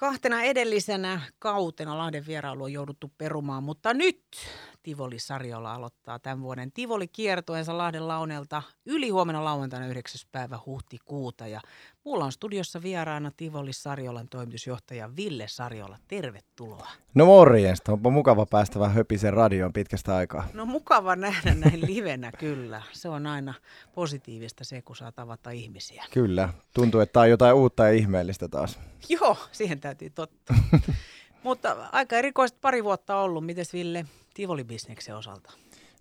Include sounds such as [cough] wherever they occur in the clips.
Kahtena edellisenä kautena Lahden vierailu on jouduttu perumaan, mutta nyt Tivoli Sarjola aloittaa tämän vuoden Tivoli kiertueensa Lahden launelta yli huomenna lauantaina 9. päivä huhtikuuta. Ja mulla on studiossa vieraana Tivoli Sarjolan toimitusjohtaja Ville Sarjola. Tervetuloa. No morjesta, onpa mukava päästä vähän höpisen radioon pitkästä aikaa. No mukava nähdä näin livenä kyllä. Se on aina positiivista se, kun saa tavata ihmisiä. Kyllä, tuntuu, että tämä on jotain uutta ja ihmeellistä taas. Joo, siihen täytyy totta. [laughs] Mutta aika erikoista pari vuotta ollut. Mites Ville Tivoli-bisneksen osalta?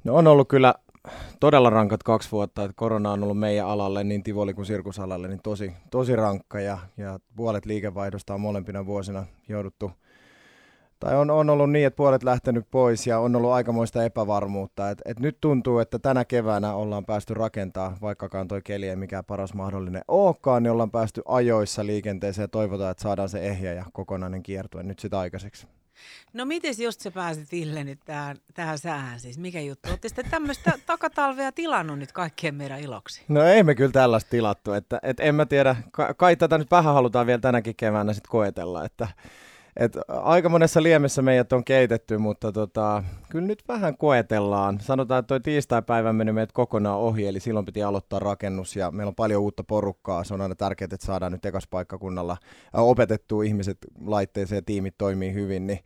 No on ollut kyllä todella rankat kaksi vuotta, että korona on ollut meidän alalle, niin Tivoli kuin sirkusalalle, niin tosi, tosi rankka ja, ja puolet liikevaihdosta on molempina vuosina jouduttu – tai on, on ollut niin, että puolet lähtenyt pois ja on ollut aikamoista epävarmuutta. Et, et nyt tuntuu, että tänä keväänä ollaan päästy rakentaa, vaikkakaan toi keli ei mikään paras mahdollinen olekaan, niin ollaan päästy ajoissa liikenteeseen ja toivotaan, että saadaan se ehjä ja kokonainen kiertue nyt sitä aikaiseksi. No miten just se pääsit Ille nyt tähän, tähän säähän siis? Mikä juttu? Olette sitten tämmöistä [laughs] takatalvea tilannut nyt kaikkien meidän iloksi? No ei me kyllä tällaista tilattu, että, että en mä tiedä, kai tätä nyt vähän halutaan vielä tänäkin keväänä sitten koetella, että et aika monessa liemessä meidät on keitetty, mutta tota, kyllä nyt vähän koetellaan. Sanotaan, että toi tiistai-päivä meni meidät kokonaan ohi, eli silloin piti aloittaa rakennus ja meillä on paljon uutta porukkaa. Se on aina tärkeää, että saadaan nyt ekas paikkakunnalla opetettua ihmiset laitteeseen ja tiimit toimii hyvin, niin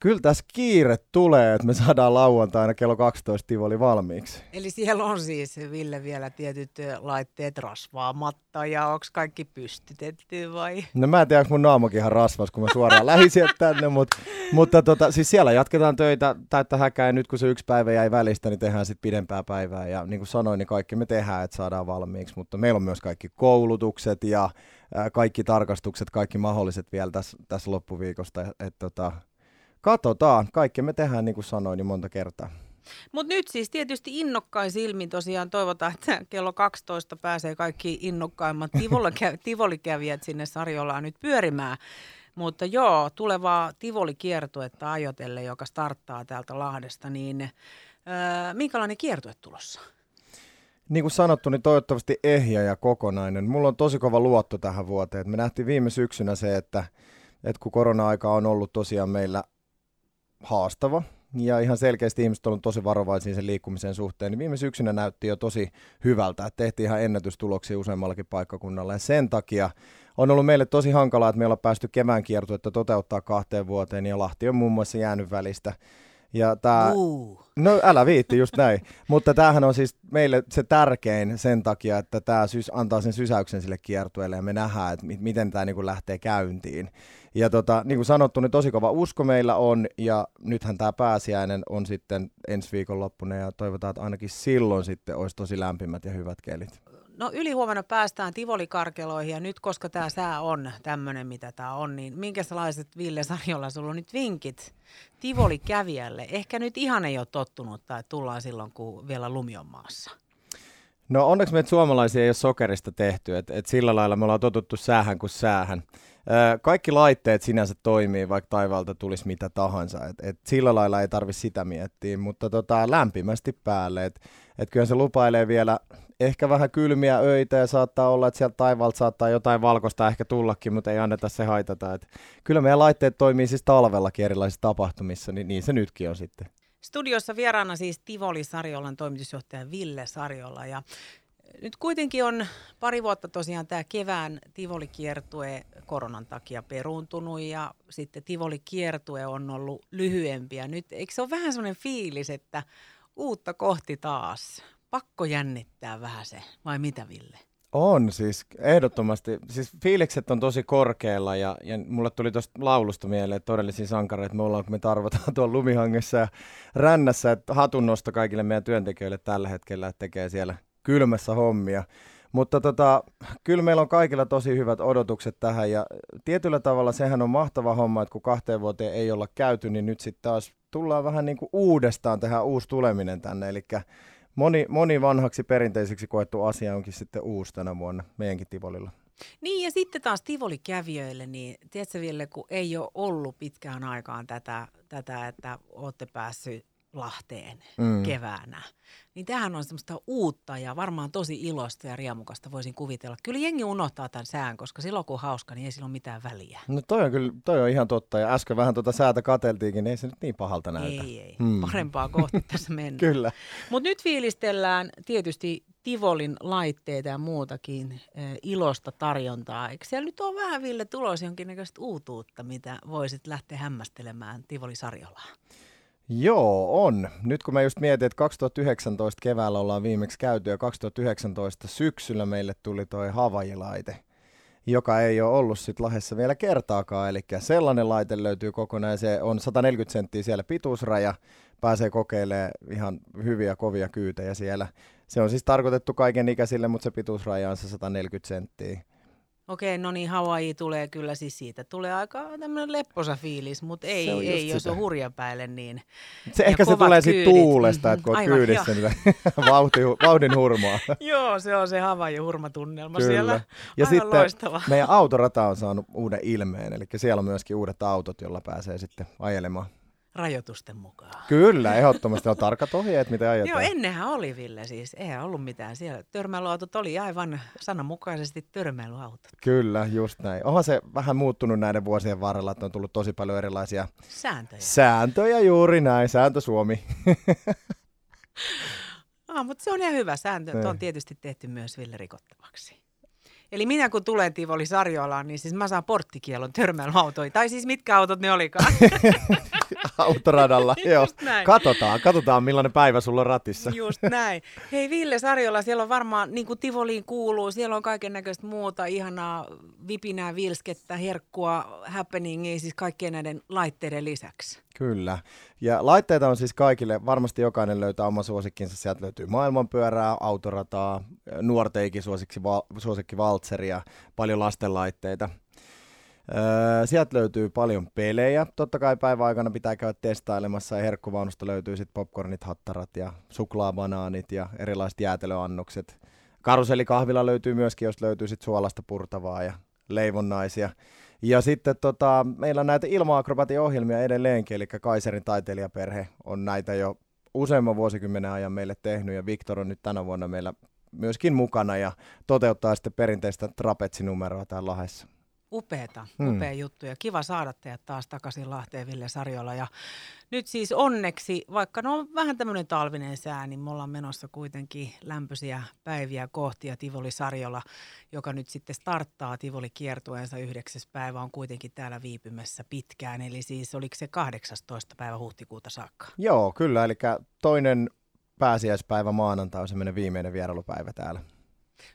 kyllä tässä kiire tulee, että me saadaan lauantaina kello 12 Tivoli valmiiksi. Eli siellä on siis, Ville, vielä tietyt laitteet rasvaamatta ja onko kaikki pystytetty vai? No mä en tiedä, onko mun naamakin ihan rasvas, kun mä suoraan lähdin sieltä [laughs] tänne, mutta, mutta tota, siis siellä jatketaan töitä täyttä häkää ja nyt kun se yksi päivä jäi välistä, niin tehdään sitten pidempää päivää ja niin kuin sanoin, niin kaikki me tehdään, että saadaan valmiiksi, mutta meillä on myös kaikki koulutukset ja kaikki tarkastukset, kaikki mahdolliset vielä tässä, tässä loppuviikosta, että tota, Katsotaan. Kaikki me tehdään, niin kuin sanoin, niin monta kertaa. Mutta nyt siis tietysti innokkain silmin tosiaan toivotaan, että kello 12 pääsee kaikki innokkaimmat [laughs] tivolikävijät sinne Sarjolaan nyt pyörimään. Mutta joo, tulevaa Tivoli-kiertuetta ajotelle, joka starttaa täältä Lahdesta, niin öö, minkälainen kiertue tulossa? Niin kuin sanottu, niin toivottavasti ehjä ja kokonainen. Mulla on tosi kova luotto tähän vuoteen. Me nähtiin viime syksynä se, että, että kun korona-aika on ollut tosiaan meillä haastava. Ja ihan selkeästi ihmiset on tosi varovaisia sen liikkumisen suhteen, niin viime syksynä näytti jo tosi hyvältä, että tehtiin ihan ennätystuloksia useammallakin paikkakunnalla. Ja sen takia on ollut meille tosi hankalaa, että me ollaan päästy kevään kiertuetta toteuttaa kahteen vuoteen. Ja Lahti on muun muassa jäänyt välistä. Ja tää, uh. No älä viitti, just näin. [laughs] Mutta tämähän on siis meille se tärkein sen takia, että tämä sys, antaa sen sysäyksen sille kiertueelle ja me nähdään, että miten tämä niinku lähtee käyntiin. Ja tota, niin kuin sanottu, niin tosi kova usko meillä on, ja nythän tämä pääsiäinen on sitten ensi viikonloppuna, ja toivotaan, että ainakin silloin sitten olisi tosi lämpimät ja hyvät kelit. No ylihuomenna päästään Tivolikarkeloihin ja nyt koska tämä sää on tämmöinen mitä tämä on, niin minkälaiset Ville Sarjolla sulla on nyt vinkit Tivoli-kävijälle? Ehkä nyt ihan ei ole tottunut tai tullaan silloin kun vielä lumi on maassa. No onneksi meitä suomalaisia ei ole sokerista tehty, että et sillä lailla me ollaan totuttu säähän kuin säähän. Kaikki laitteet sinänsä toimii, vaikka taivaalta tulisi mitä tahansa. Et, et sillä lailla ei tarvi sitä miettiä, mutta tota, lämpimästi päälle. Et, et kyllä se lupailee vielä ehkä vähän kylmiä öitä ja saattaa olla, että sieltä taivaalta saattaa jotain valkoista ehkä tullakin, mutta ei anneta se haitata. Et kyllä meidän laitteet toimii siis talvellakin erilaisissa tapahtumissa, niin, niin se nytkin on sitten. Studiossa vieraana siis Tivoli Sarjolan toimitusjohtaja Ville Sarjola ja nyt kuitenkin on pari vuotta tosiaan tämä kevään Tivoli-kiertue koronan takia peruuntunut ja sitten Tivoli-kiertue on ollut lyhyempi. Ja nyt eikö se ole vähän sellainen fiilis, että uutta kohti taas? Pakko jännittää vähän se, vai mitä Ville? On siis, ehdottomasti. Siis fiilikset on tosi korkealla ja, ja mulle tuli tuosta laulusta mieleen todellisia sankareita me ollaan, kun me tarvitaan tuolla lumihangessa ja rännässä. Että hatunnosto kaikille meidän työntekijöille tällä hetkellä, että tekee siellä kylmässä hommia. Mutta tota, kyllä meillä on kaikilla tosi hyvät odotukset tähän ja tietyllä tavalla sehän on mahtava homma, että kun kahteen vuoteen ei olla käyty, niin nyt sitten taas tullaan vähän niin kuin uudestaan tehdä uusi tuleminen tänne. Eli moni, moni vanhaksi perinteiseksi koettu asia onkin sitten uusi tänä vuonna meidänkin Tivolilla. Niin ja sitten taas Tivoli-kävijöille, niin tiedätkö Ville, kun ei ole ollut pitkään aikaan tätä, tätä että olette päässyt Lahteen mm. keväänä. Niin tämähän on semmoista uutta ja varmaan tosi ilosta ja riemukasta voisin kuvitella. Kyllä jengi unohtaa tämän sään, koska silloin kun on hauska, niin ei sillä ole mitään väliä. No toi on kyllä, toi on ihan totta. Ja äsken vähän tuota säätä kateltiinkin, niin ei se nyt niin pahalta näytä. Ei, ei. Hmm. Parempaa kohti [laughs] tässä mennään. kyllä. Mutta nyt fiilistellään tietysti Tivolin laitteita ja muutakin äh, ilosta tarjontaa. Eikö siellä nyt ole vähän, Ville, tulos jonkinnäköistä uutuutta, mitä voisit lähteä hämmästelemään Tivoli Sarjolaa? Joo, on. Nyt kun mä just mietin, että 2019 keväällä ollaan viimeksi käyty ja 2019 syksyllä meille tuli toi Havaji-laite, joka ei ole ollut sit Lahessa vielä kertaakaan. Eli sellainen laite löytyy kokonaan se on 140 senttiä siellä pituusraja. Pääsee kokeilemaan ihan hyviä kovia kyytejä siellä. Se on siis tarkoitettu kaiken ikäisille, mutta se pituusraja on se 140 senttiä. Okei, no niin, Hawaii tulee kyllä siis siitä. Tulee aika tämmöinen lepposa fiilis, mutta ei, ei jos on hurjapäille niin. Se ehkä se tulee siitä tuulesta, että kun olet kyydissä, niin [laughs] vauhti, vauhdin hurmaa. [laughs] Joo, se on se Hawaii hurmatunnelma kyllä. siellä. Ja Aivan sitten loistava. meidän autorata on saanut uuden ilmeen, eli siellä on myöskin uudet autot, joilla pääsee sitten ajelemaan rajoitusten mukaan. Kyllä, ehdottomasti on tarkat ohjeet, mitä ajetaan. Joo, ennenhän oli Ville siis, eihän ollut mitään siellä. Törmäilyautot oli aivan sananmukaisesti törmäilyautot. Kyllä, just näin. Onhan se vähän muuttunut näiden vuosien varrella, että on tullut tosi paljon erilaisia sääntöjä. Sääntöjä juuri näin, sääntö Suomi. [laughs] ah, mutta se on ihan hyvä sääntö, on tietysti tehty myös Ville rikottavaksi. Eli minä kun tulen Tivoli Sarjolaan, niin siis mä saan porttikielon törmäilyautoihin. Tai siis mitkä autot ne olikaan. [laughs] autoradalla. [laughs] Joo. Näin. Katsotaan, katsotaan millainen päivä sulla on ratissa. Just näin. Hei Ville Sarjola, siellä on varmaan, niin kuin Tivoliin kuuluu, siellä on kaiken näköistä muuta ihanaa vipinää, vilskettä, herkkua, happeningia, siis kaikkien näiden laitteiden lisäksi. Kyllä. Ja laitteita on siis kaikille, varmasti jokainen löytää oma suosikkinsa. Sieltä löytyy maailmanpyörää, autorataa, nuorteikin suosikki, suosikki valtseria, paljon lastenlaitteita. Öö, sieltä löytyy paljon pelejä. Totta kai päivän aikana pitää käydä testailemassa ja herkkuvaunusta löytyy sitten popcornit, hattarat ja suklaabanaanit ja erilaiset jäätelöannokset. Karusellikahvila löytyy myöskin, jos löytyy sitten suolasta purtavaa ja leivonnaisia. Ja sitten tota, meillä on näitä ilma-akrobatin ohjelmia edelleenkin, eli Kaiserin taiteilijaperhe on näitä jo useamman vuosikymmenen ajan meille tehnyt, ja Viktor on nyt tänä vuonna meillä myöskin mukana ja toteuttaa sitten perinteistä trapetsinumeroa täällä Lahdessa. Upeeta, hmm. upea juttu ja kiva saada teidät taas takaisin Lahteen Ville Sarjola. Ja nyt siis onneksi, vaikka no on vähän tämmöinen talvinen sää, niin me ollaan menossa kuitenkin lämpöisiä päiviä kohti ja Tivoli Sarjola, joka nyt sitten starttaa Tivoli kiertueensa yhdeksäs päivä, on kuitenkin täällä viipymässä pitkään. Eli siis oliko se 18. päivä huhtikuuta saakka? Joo, kyllä. Eli toinen pääsiäispäivä maanantai on semmoinen viimeinen vierailupäivä täällä.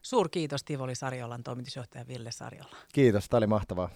Suurkiitos Tivoli Sarjolan toimitusjohtaja Ville Sarjola. Kiitos, tämä oli mahtavaa.